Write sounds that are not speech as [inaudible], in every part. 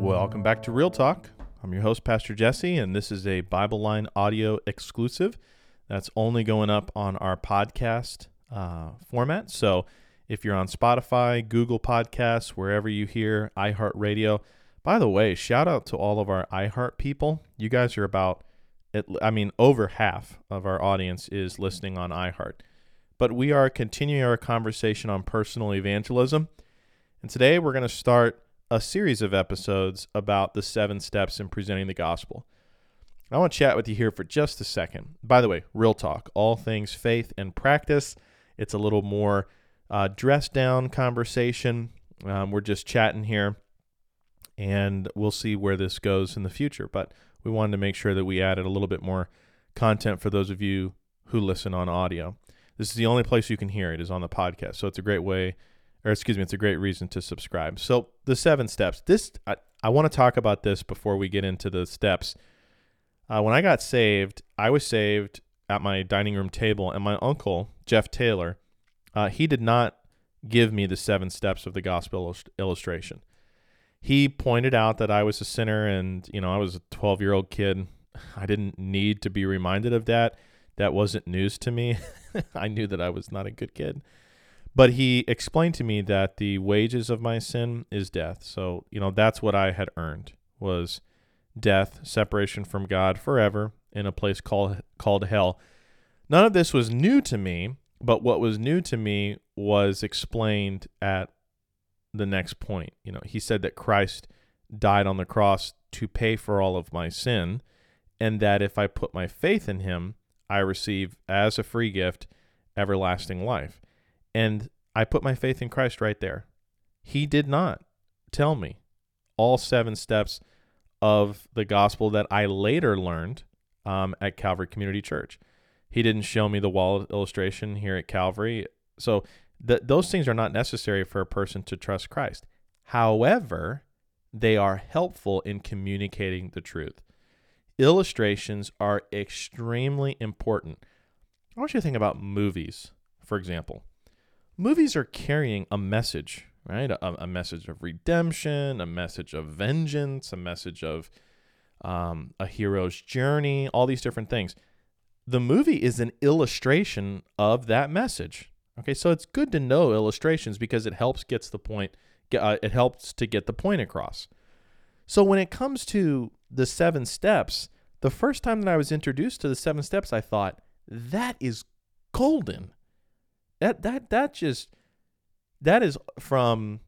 Welcome back to Real Talk. I'm your host, Pastor Jesse, and this is a Bible Line audio exclusive that's only going up on our podcast uh, format. So if you're on Spotify, Google Podcasts, wherever you hear iHeartRadio, by the way, shout out to all of our iHeart people. You guys are about, I mean, over half of our audience is listening on iHeart. But we are continuing our conversation on personal evangelism. And today we're going to start a series of episodes about the seven steps in presenting the gospel. I want to chat with you here for just a second. By the way, real talk, all things faith and practice. It's a little more uh, dressed down conversation. Um, we're just chatting here, and we'll see where this goes in the future. But we wanted to make sure that we added a little bit more content for those of you who listen on audio. This is the only place you can hear it is on the podcast. So it's a great way or excuse me, it's a great reason to subscribe. So the seven steps. This I, I want to talk about this before we get into the steps. Uh, when I got saved, I was saved at my dining room table, and my uncle Jeff Taylor, uh, he did not give me the seven steps of the gospel illustration. He pointed out that I was a sinner, and you know I was a 12 year old kid. I didn't need to be reminded of that. That wasn't news to me. [laughs] I knew that I was not a good kid. But he explained to me that the wages of my sin is death. So, you know, that's what I had earned was death, separation from God forever in a place called called hell. None of this was new to me, but what was new to me was explained at the next point. You know, he said that Christ died on the cross to pay for all of my sin, and that if I put my faith in him, I receive as a free gift everlasting life. And I put my faith in Christ right there. He did not tell me all seven steps of the gospel that I later learned um, at Calvary Community Church. He didn't show me the wall illustration here at Calvary. So th- those things are not necessary for a person to trust Christ. However, they are helpful in communicating the truth. Illustrations are extremely important. I want you to think about movies, for example movies are carrying a message, right? A, a message of redemption, a message of vengeance, a message of um, a hero's journey, all these different things. The movie is an illustration of that message. Okay, so it's good to know illustrations because it helps gets the point. Uh, it helps to get the point across. So when it comes to the seven steps, the first time that I was introduced to the seven steps, I thought that is golden. That that that just that is from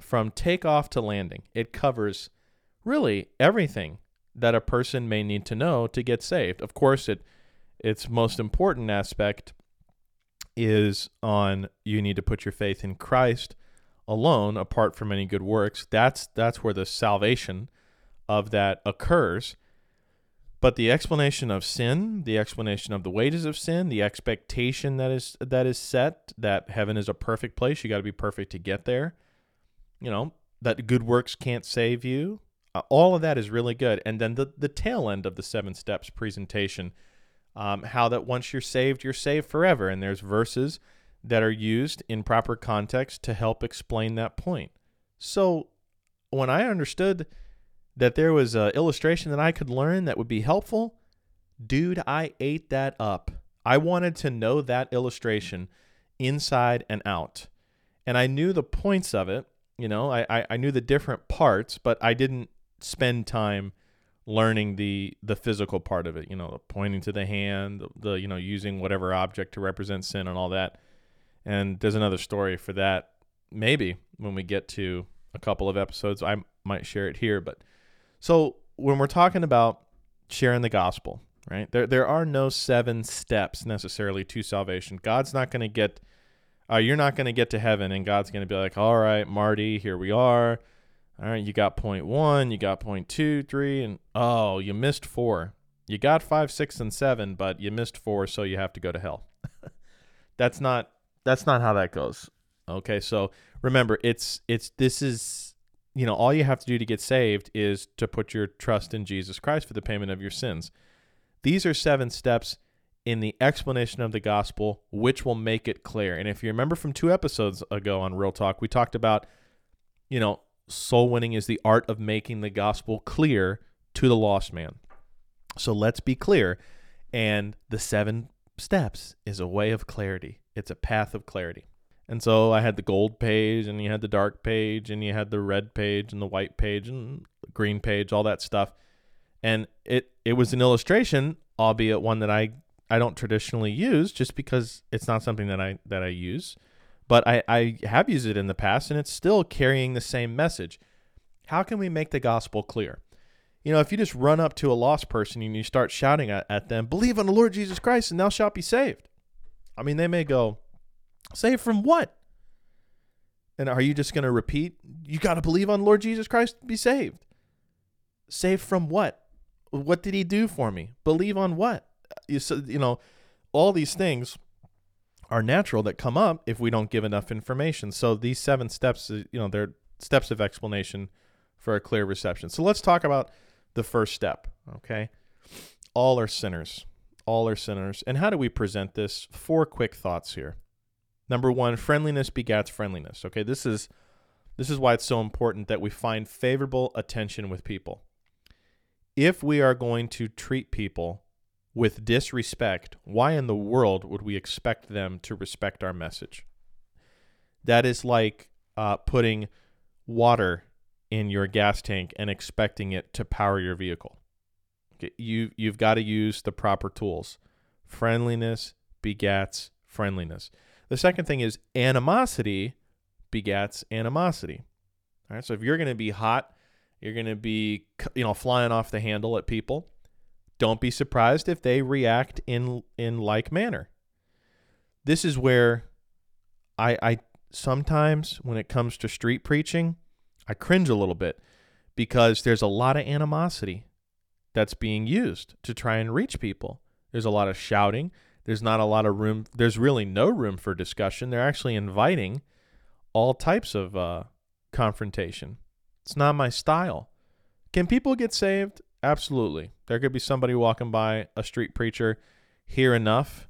from takeoff to landing. It covers really everything that a person may need to know to get saved. Of course, it its most important aspect is on you need to put your faith in Christ alone apart from any good works. That's that's where the salvation of that occurs. But the explanation of sin, the explanation of the wages of sin, the expectation that is that is set that heaven is a perfect place, you got to be perfect to get there. You know, that good works can't save you. Uh, all of that is really good. And then the the tail end of the seven steps presentation, um, how that once you're saved, you're saved forever. And there's verses that are used in proper context to help explain that point. So when I understood that there was an illustration that I could learn that would be helpful, dude, I ate that up. I wanted to know that illustration inside and out. And I knew the points of it. You know, I, I, knew the different parts, but I didn't spend time learning the the physical part of it you know the pointing to the hand the, the, you know using whatever object to represent sin and all that and there's another story for that maybe when we get to a couple of episodes i might share it here but so when we're talking about sharing the gospel, right? There there are no seven steps necessarily to salvation. God's not going to get uh, you're not going to get to heaven and God's going to be like, "All right, Marty, here we are. All right, you got point 1, you got point two, three, and oh, you missed 4. You got 5, 6 and 7, but you missed 4, so you have to go to hell." [laughs] that's not that's not how that goes. Okay? So remember, it's it's this is you know, all you have to do to get saved is to put your trust in Jesus Christ for the payment of your sins. These are seven steps in the explanation of the gospel, which will make it clear. And if you remember from two episodes ago on Real Talk, we talked about, you know, soul winning is the art of making the gospel clear to the lost man. So let's be clear. And the seven steps is a way of clarity, it's a path of clarity. And so I had the gold page, and you had the dark page, and you had the red page, and the white page, and green page, all that stuff. And it it was an illustration, albeit one that I I don't traditionally use, just because it's not something that I that I use. But I, I have used it in the past, and it's still carrying the same message. How can we make the gospel clear? You know, if you just run up to a lost person and you start shouting at, at them, believe on the Lord Jesus Christ and thou shalt be saved. I mean, they may go, Saved from what? And are you just going to repeat? You got to believe on Lord Jesus Christ to be saved. Saved from what? What did he do for me? Believe on what? You, you know, all these things are natural that come up if we don't give enough information. So these seven steps, uh, you know, they're steps of explanation for a clear reception. So let's talk about the first step, okay? All are sinners. All are sinners. And how do we present this? Four quick thoughts here. Number one, friendliness begats friendliness. Okay, this is this is why it's so important that we find favorable attention with people. If we are going to treat people with disrespect, why in the world would we expect them to respect our message? That is like uh, putting water in your gas tank and expecting it to power your vehicle. You you've got to use the proper tools. Friendliness begats friendliness. The second thing is animosity begats animosity. All right. So if you're going to be hot, you're going to be you know flying off the handle at people. Don't be surprised if they react in in like manner. This is where I I sometimes when it comes to street preaching, I cringe a little bit because there's a lot of animosity that's being used to try and reach people. There's a lot of shouting, there's not a lot of room. There's really no room for discussion. They're actually inviting all types of uh, confrontation. It's not my style. Can people get saved? Absolutely. There could be somebody walking by a street preacher, hear enough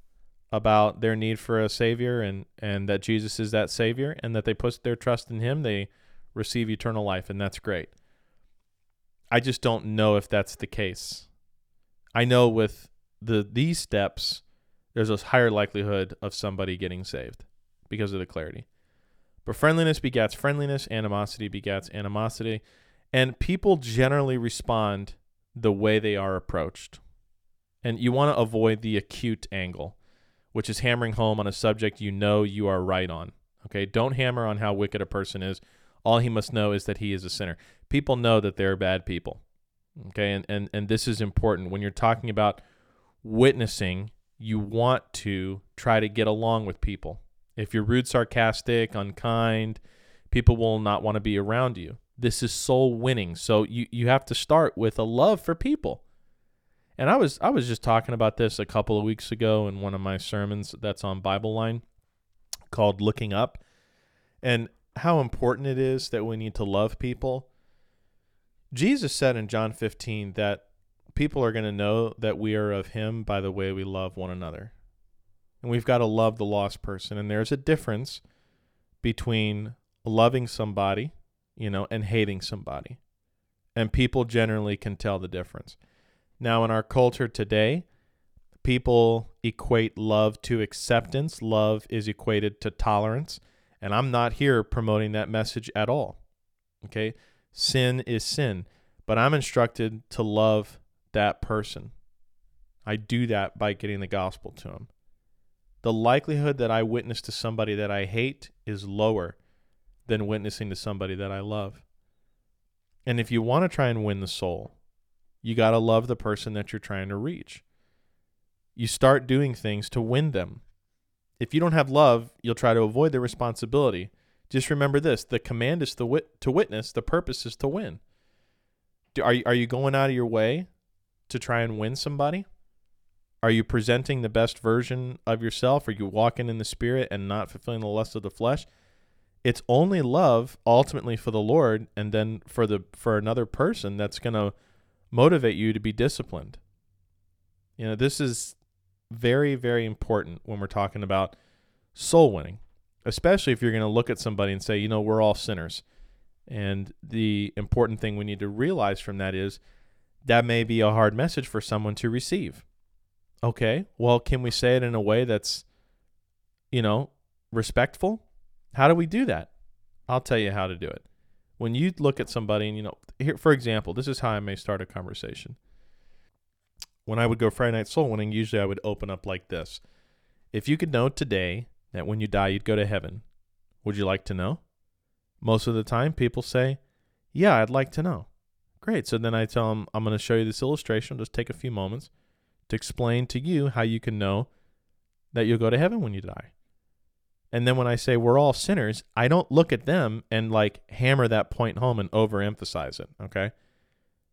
about their need for a savior and and that Jesus is that savior and that they put their trust in him, they receive eternal life and that's great. I just don't know if that's the case. I know with the these steps there's a higher likelihood of somebody getting saved because of the clarity. But friendliness begets friendliness, animosity begets animosity, and people generally respond the way they are approached. And you want to avoid the acute angle, which is hammering home on a subject you know you are right on. Okay, don't hammer on how wicked a person is. All he must know is that he is a sinner. People know that they're bad people. Okay, and, and, and this is important. When you're talking about witnessing, you want to try to get along with people. If you're rude, sarcastic, unkind, people will not want to be around you. This is soul winning. So you, you have to start with a love for people. And I was I was just talking about this a couple of weeks ago in one of my sermons that's on Bible Line called Looking Up and how important it is that we need to love people. Jesus said in John 15 that people are going to know that we are of him by the way we love one another. And we've got to love the lost person. And there's a difference between loving somebody, you know, and hating somebody. And people generally can tell the difference. Now, in our culture today, people equate love to acceptance. Love is equated to tolerance. And I'm not here promoting that message at all. Okay? Sin is sin. But I'm instructed to love that person. I do that by getting the gospel to them. The likelihood that I witness to somebody that I hate is lower than witnessing to somebody that I love. And if you want to try and win the soul, you got to love the person that you're trying to reach. You start doing things to win them. If you don't have love, you'll try to avoid the responsibility. Just remember this the command is to, wit- to witness, the purpose is to win. Do, Are, are you going out of your way to try and win somebody? Are you presenting the best version of yourself? Are you walking in the spirit and not fulfilling the lust of the flesh? It's only love ultimately for the Lord and then for the for another person that's going to motivate you to be disciplined. You know, this is very, very important when we're talking about soul winning, especially if you're going to look at somebody and say, you know, we're all sinners. And the important thing we need to realize from that is that may be a hard message for someone to receive. Okay, well, can we say it in a way that's, you know, respectful? How do we do that? I'll tell you how to do it. When you look at somebody and, you know, here, for example, this is how I may start a conversation. When I would go Friday Night Soul Winning, usually I would open up like this If you could know today that when you die, you'd go to heaven, would you like to know? Most of the time, people say, Yeah, I'd like to know. Great. So then I tell them, I'm going to show you this illustration. Just take a few moments to explain to you how you can know that you'll go to heaven when you die. And then when I say we're all sinners, I don't look at them and like hammer that point home and overemphasize it. Okay.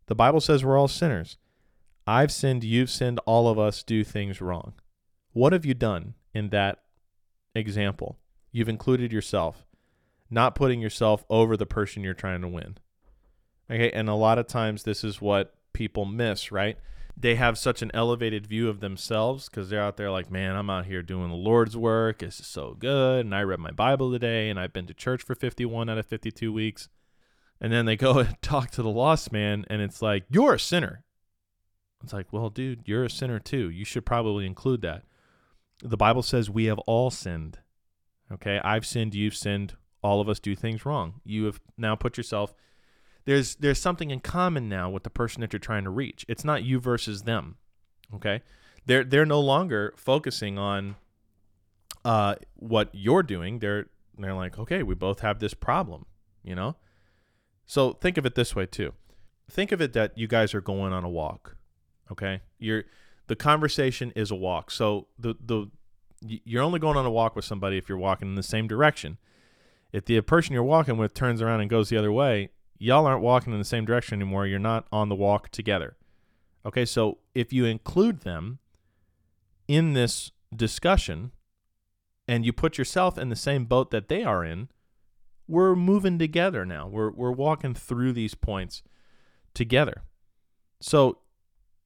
The Bible says we're all sinners. I've sinned, you've sinned, all of us do things wrong. What have you done in that example? You've included yourself, not putting yourself over the person you're trying to win. Okay. And a lot of times this is what people miss, right? They have such an elevated view of themselves because they're out there like, man, I'm out here doing the Lord's work. Is so good. And I read my Bible today and I've been to church for 51 out of 52 weeks. And then they go [laughs] and talk to the lost man and it's like, you're a sinner. It's like, well, dude, you're a sinner too. You should probably include that. The Bible says we have all sinned. Okay. I've sinned. You've sinned. All of us do things wrong. You have now put yourself there's there's something in common now with the person that you're trying to reach. It's not you versus them. Okay? They're they're no longer focusing on uh what you're doing. They're they're like, "Okay, we both have this problem," you know? So think of it this way too. Think of it that you guys are going on a walk. Okay? You're the conversation is a walk. So the the you're only going on a walk with somebody if you're walking in the same direction. If the person you're walking with turns around and goes the other way, y'all aren't walking in the same direction anymore. You're not on the walk together. Okay, so if you include them in this discussion and you put yourself in the same boat that they are in, we're moving together now. We're we're walking through these points together. So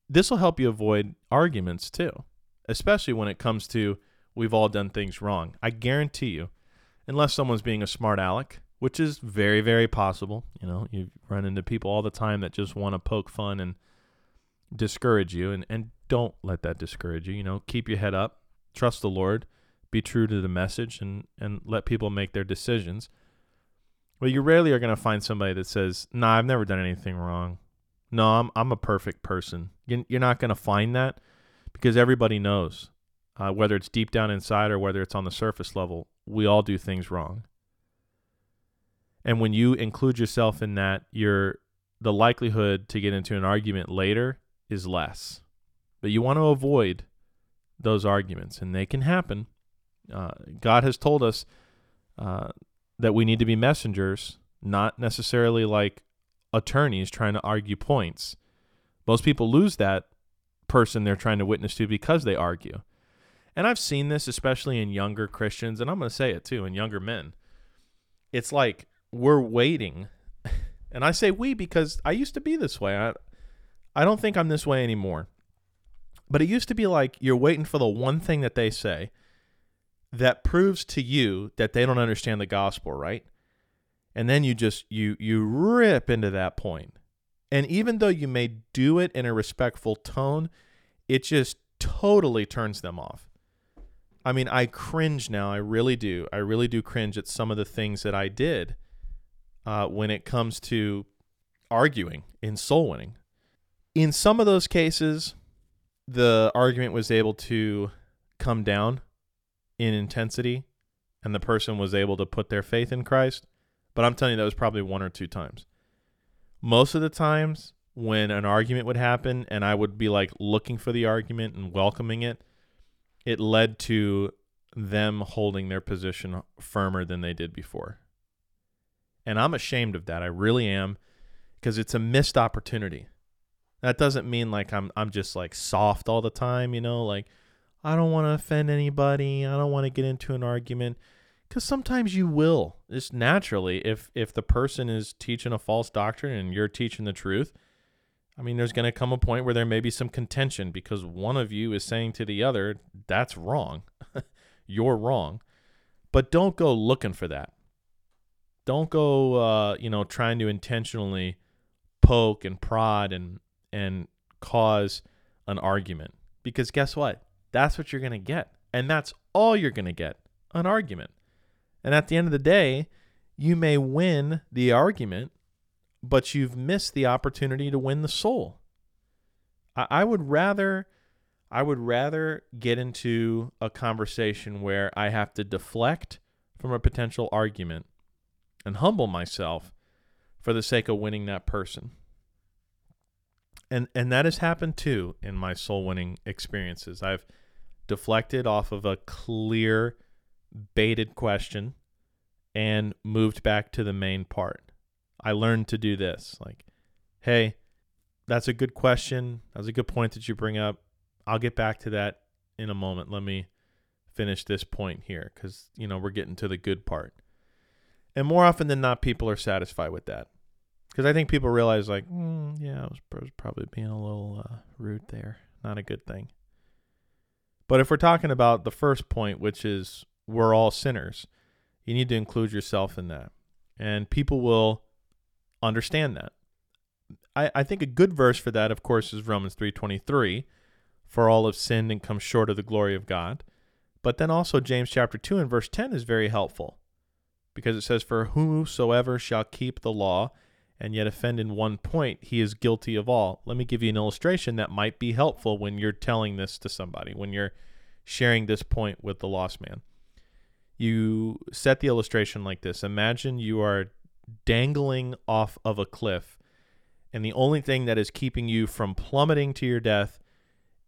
this will help you avoid arguments too, especially when it comes to we've all done things wrong. I guarantee you, unless someone's being a smart aleck, which is very, very possible. You know, you run into people all the time that just want to poke fun and discourage you, and, and don't let that discourage you. You know, keep your head up, trust the Lord, be true to the message, and, and let people make their decisions. Well, you rarely are going to find somebody that says, "Nah, I've never done anything wrong. No, I'm I'm a perfect person." You're not going to find that because everybody knows, uh, whether it's deep down inside or whether it's on the surface level, we all do things wrong. And when you include yourself in that, your the likelihood to get into an argument later is less. But you want to avoid those arguments, and they can happen. Uh, God has told us uh, that we need to be messengers, not necessarily like attorneys trying to argue points. Most people lose that person they're trying to witness to because they argue. And I've seen this especially in younger Christians, and I'm going to say it too, in younger men. It's like we're waiting. And I say we because I used to be this way. I I don't think I'm this way anymore. But it used to be like you're waiting for the one thing that they say that proves to you that they don't understand the gospel, right? And then you just you you rip into that point. And even though you may do it in a respectful tone, it just totally turns them off. I mean, I cringe now. I really do. I really do cringe at some of the things that I did uh, when it comes to arguing in soul winning. In some of those cases, the argument was able to come down in intensity and the person was able to put their faith in Christ. But I'm telling you, that was probably one or two times. Most of the times, when an argument would happen and I would be like looking for the argument and welcoming it, it led to them holding their position firmer than they did before. And I'm ashamed of that. I really am because it's a missed opportunity. That doesn't mean like I'm I'm just like soft all the time, you know, like I don't want to offend anybody. I don't want to get into an argument cuz sometimes you will. Just naturally if if the person is teaching a false doctrine and you're teaching the truth, I mean, there's going to come a point where there may be some contention because one of you is saying to the other, that's wrong. [laughs] You're wrong. But don't go looking for that. Don't go, uh, you know, trying to intentionally poke and prod and and cause an argument because guess what? That's what you're going to get. And that's all you're going to get an argument. And at the end of the day, you may win the argument, but you've missed the opportunity to win the soul. I, I would rather. I would rather get into a conversation where I have to deflect from a potential argument and humble myself for the sake of winning that person and and that has happened too in my soul winning experiences. I've deflected off of a clear baited question and moved back to the main part. I learned to do this like, hey, that's a good question. That's a good point that you bring up. I'll get back to that in a moment. Let me finish this point here because, you know, we're getting to the good part. And more often than not, people are satisfied with that because I think people realize like, mm, yeah, I was, I was, probably being a little uh, rude there. Not a good thing. But if we're talking about the first point, which is we're all sinners, you need to include yourself in that, and people will understand that. I, I think a good verse for that, of course, is Romans three twenty three, for all have sinned and come short of the glory of God. But then also James chapter two and verse ten is very helpful, because it says, "For whosoever shall keep the law." and yet offend in one point, he is guilty of all. Let me give you an illustration that might be helpful when you're telling this to somebody, when you're sharing this point with the lost man. You set the illustration like this Imagine you are dangling off of a cliff, and the only thing that is keeping you from plummeting to your death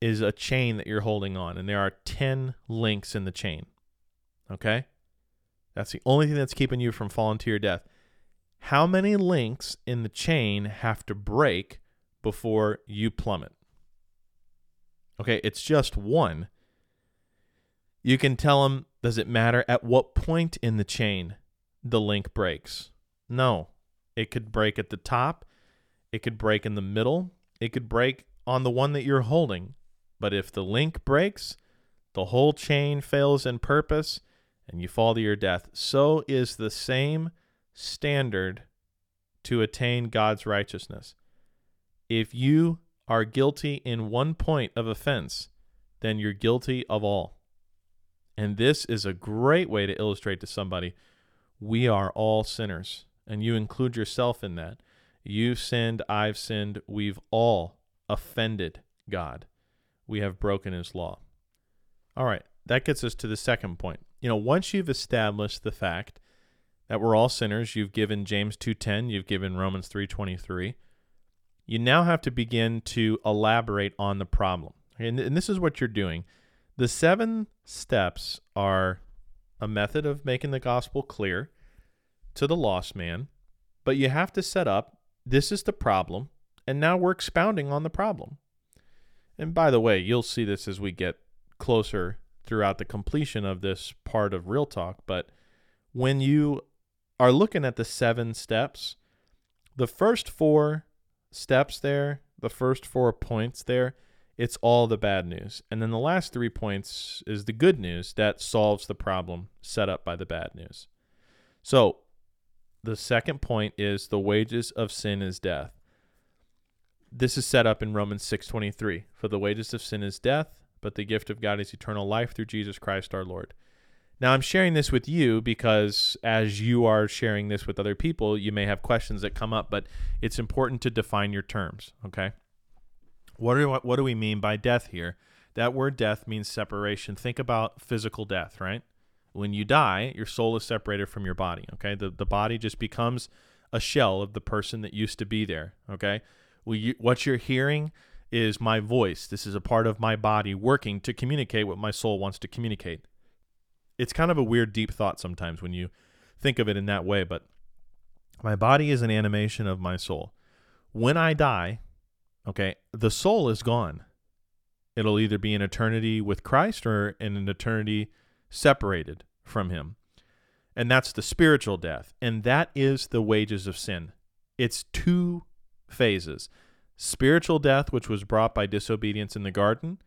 is a chain that you're holding on, and there are 10 links in the chain. Okay? That's the only thing that's keeping you from falling to your death how many links in the chain have to break before you plummet? Okay, it's just one. You can tell them, does it matter at what point in the chain the link breaks? No. It could break at the top, it could break in the middle, it could break on the one that you're holding. But if the link breaks, the whole chain fails in purpose and you fall to your death. So is the same standard to attain God's righteousness. If you are guilty in one point of offense, then you're guilty of all. And this is a great way to illustrate to somebody we are all sinners, and you include yourself in that. You've sinned, I've sinned, we've all offended God. We have broken his law. All right, that gets us to the second point. You know, once you've established the fact that we're all sinners. You've given James 2:10, you've given Romans 3:23. You now have to begin to elaborate on the problem. And, and this is what you're doing. The seven steps are a method of making the gospel clear to the lost man, but you have to set up this is the problem, and now we're expounding on the problem. And by the way, you'll see this as we get closer throughout the completion of this part of Real Talk, but when you are looking at the seven steps, the first four steps there, the first four points there, it's all the bad news. And then the last three points is the good news that solves the problem set up by the bad news. So the second point is the wages of sin is death. This is set up in Romans 6:23. For the wages of sin is death, but the gift of God is eternal life through Jesus Christ our Lord. Now, I'm sharing this with you because as you are sharing this with other people, you may have questions that come up, but it's important to define your terms, okay? What, are, what do we mean by death here? That word death means separation. Think about physical death, right? When you die, your soul is separated from your body, okay? The, the body just becomes a shell of the person that used to be there, okay? Well, you, what you're hearing is my voice. This is a part of my body working to communicate what my soul wants to communicate. It's kind of a weird deep thought sometimes when you think of it in that way but my body is an animation of my soul. When i die okay the soul is gone. It'll either be in eternity with christ or in an eternity separated from him. And that's the spiritual death. And that is the wages of sin. It's two phases spiritual death, which was brought by disobedience in the garden,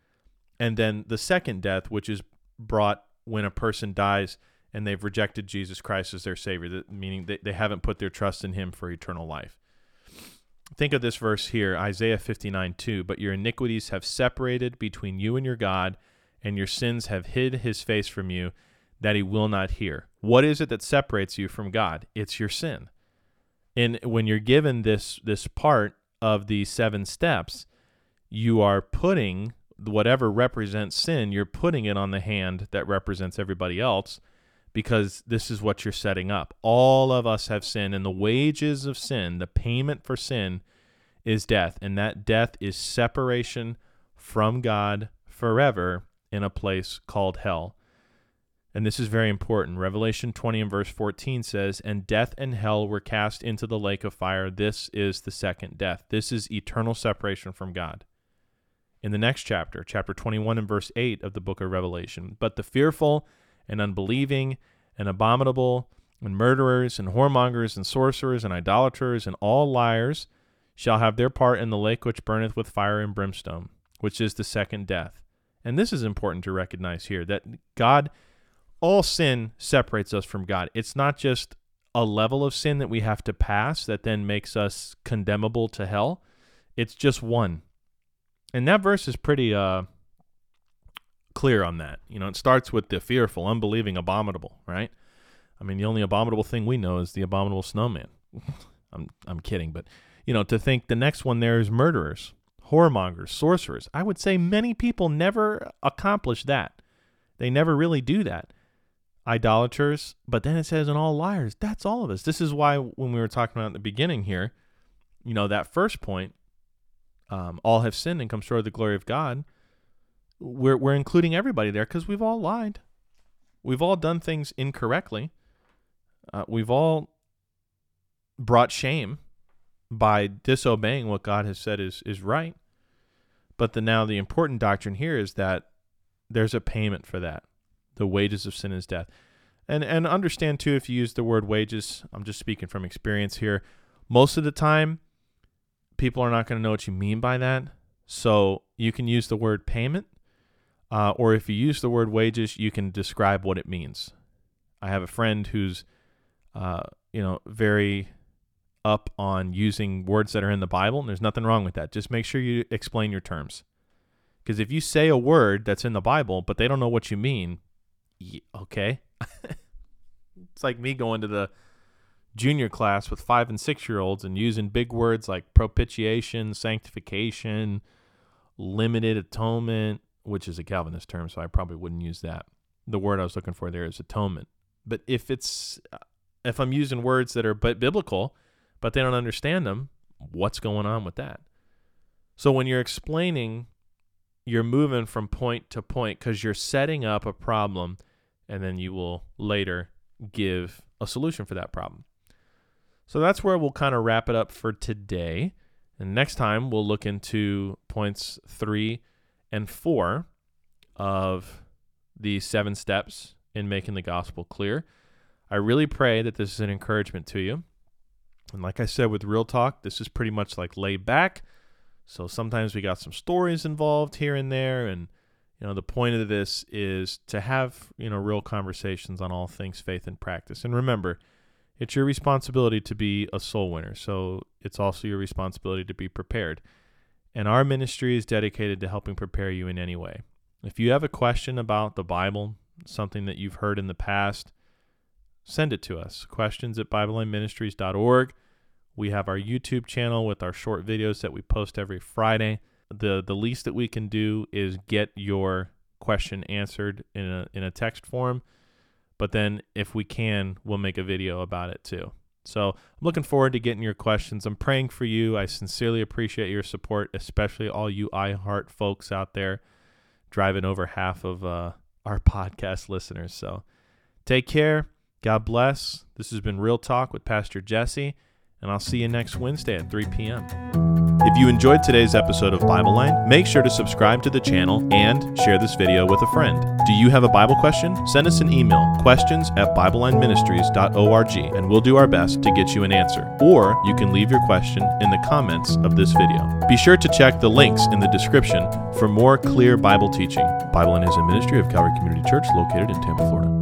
and then the second death, which is brought when a person dies and they've rejected Jesus Christ as their Savior, meaning they, they haven't put their trust in Him for eternal life. Think of this verse here, Isaiah 59 2. But your iniquities have separated between you and your God, and your sins have hid His face from you, that He will not hear. What is it that separates you from God? It's your sin. And when you're given this this part of the seven steps, you are putting whatever represents sin, you're putting it on the hand that represents everybody else because this is what you're setting up. All of us have sin, and the wages of sin, the payment for sin, is death. And that death is separation from God forever in a place called hell. And this is very important. Revelation 20 and verse 14 says, And death and hell were cast into the lake of fire. This is the second death. This is eternal separation from God. In the next chapter, chapter 21 and verse 8 of the book of Revelation, but the fearful and unbelieving and abominable and murderers and whoremongers and sorcerers and idolaters and all liars shall have their part in the lake which burneth with fire and brimstone, which is the second death. And this is important to recognize here that God, all sin separates us from God. It's not just a level of sin that we have to pass that then makes us condemnable to hell. It's just one. And that verse is pretty uh clear on that. You know, it starts with the fearful, unbelieving, abominable, right? I mean, the only abominable thing we know is the abominable snowman. [laughs] I'm I'm kidding, but you know, to think the next one there is murderers, whoremongers, sorcerers. I would say many people never accomplish that. They never really do that. Idolaters, but then it says, and all liars. That's all of us. This is why when we were talking about at the beginning here, you know, that first point, um, all have sinned and come short of the glory of God we're we're including everybody there because we've all lied. We've all done things incorrectly. Uh, we've all brought shame by disobeying what God has said is is right. But the now the important doctrine here is that there's a payment for that. The wages of sin is death. And and understand too if you use the word wages, I'm just speaking from experience here. Most of the time people are not going to know what you mean by that. So you can use the word payment uh, or if you use the word wages, you can describe what it means. I have a friend who's, uh, you know, very up on using words that are in the Bible, and there's nothing wrong with that. Just make sure you explain your terms. Because if you say a word that's in the Bible, but they don't know what you mean, okay. [laughs] it's like me going to the junior class with five and six year olds and using big words like propitiation, sanctification, limited atonement, which is a Calvinist term, so I probably wouldn't use that. The word I was looking for there is atonement. But if it's uh, if I'm using words that are but biblical, but they don't understand them, what's going on with that? So when you're explaining, you're moving from point to point because you're setting up a problem, and then you will later give a solution for that problem. So that's where we'll kind of wrap it up for today. And next time we'll look into points three and four of the seven steps in making the gospel clear. I really pray that this is an encouragement to you. And like I said with Real Talk, this is pretty much like laid back. So sometimes we got some stories involved here and there. And, you know, the point of this is to have, you know, real conversations on all things faith and practice. And remember, it's your responsibility to be a soul winner. So it's also your responsibility to be prepared and our ministry is dedicated to helping prepare you in any way. If you have a question about the Bible, something that you've heard in the past, send it to us. Questions at BibleLineMinistries.org. We have our YouTube channel with our short videos that we post every Friday. The the least that we can do is get your question answered in a in a text form, but then if we can, we'll make a video about it too. So I'm looking forward to getting your questions. I'm praying for you. I sincerely appreciate your support, especially all you iHeart folks out there driving over half of uh, our [laughs] podcast listeners. So take care. God bless. This has been Real Talk with Pastor Jesse, and I'll see you next Wednesday at 3 p.m. If you enjoyed today's episode of Bible Line, make sure to subscribe to the channel and share this video with a friend. Do you have a Bible question? Send us an email, questions at BibleLineMinistries.org, and we'll do our best to get you an answer. Or you can leave your question in the comments of this video. Be sure to check the links in the description for more clear Bible teaching. Bible Line is a ministry of Calvary Community Church located in Tampa, Florida.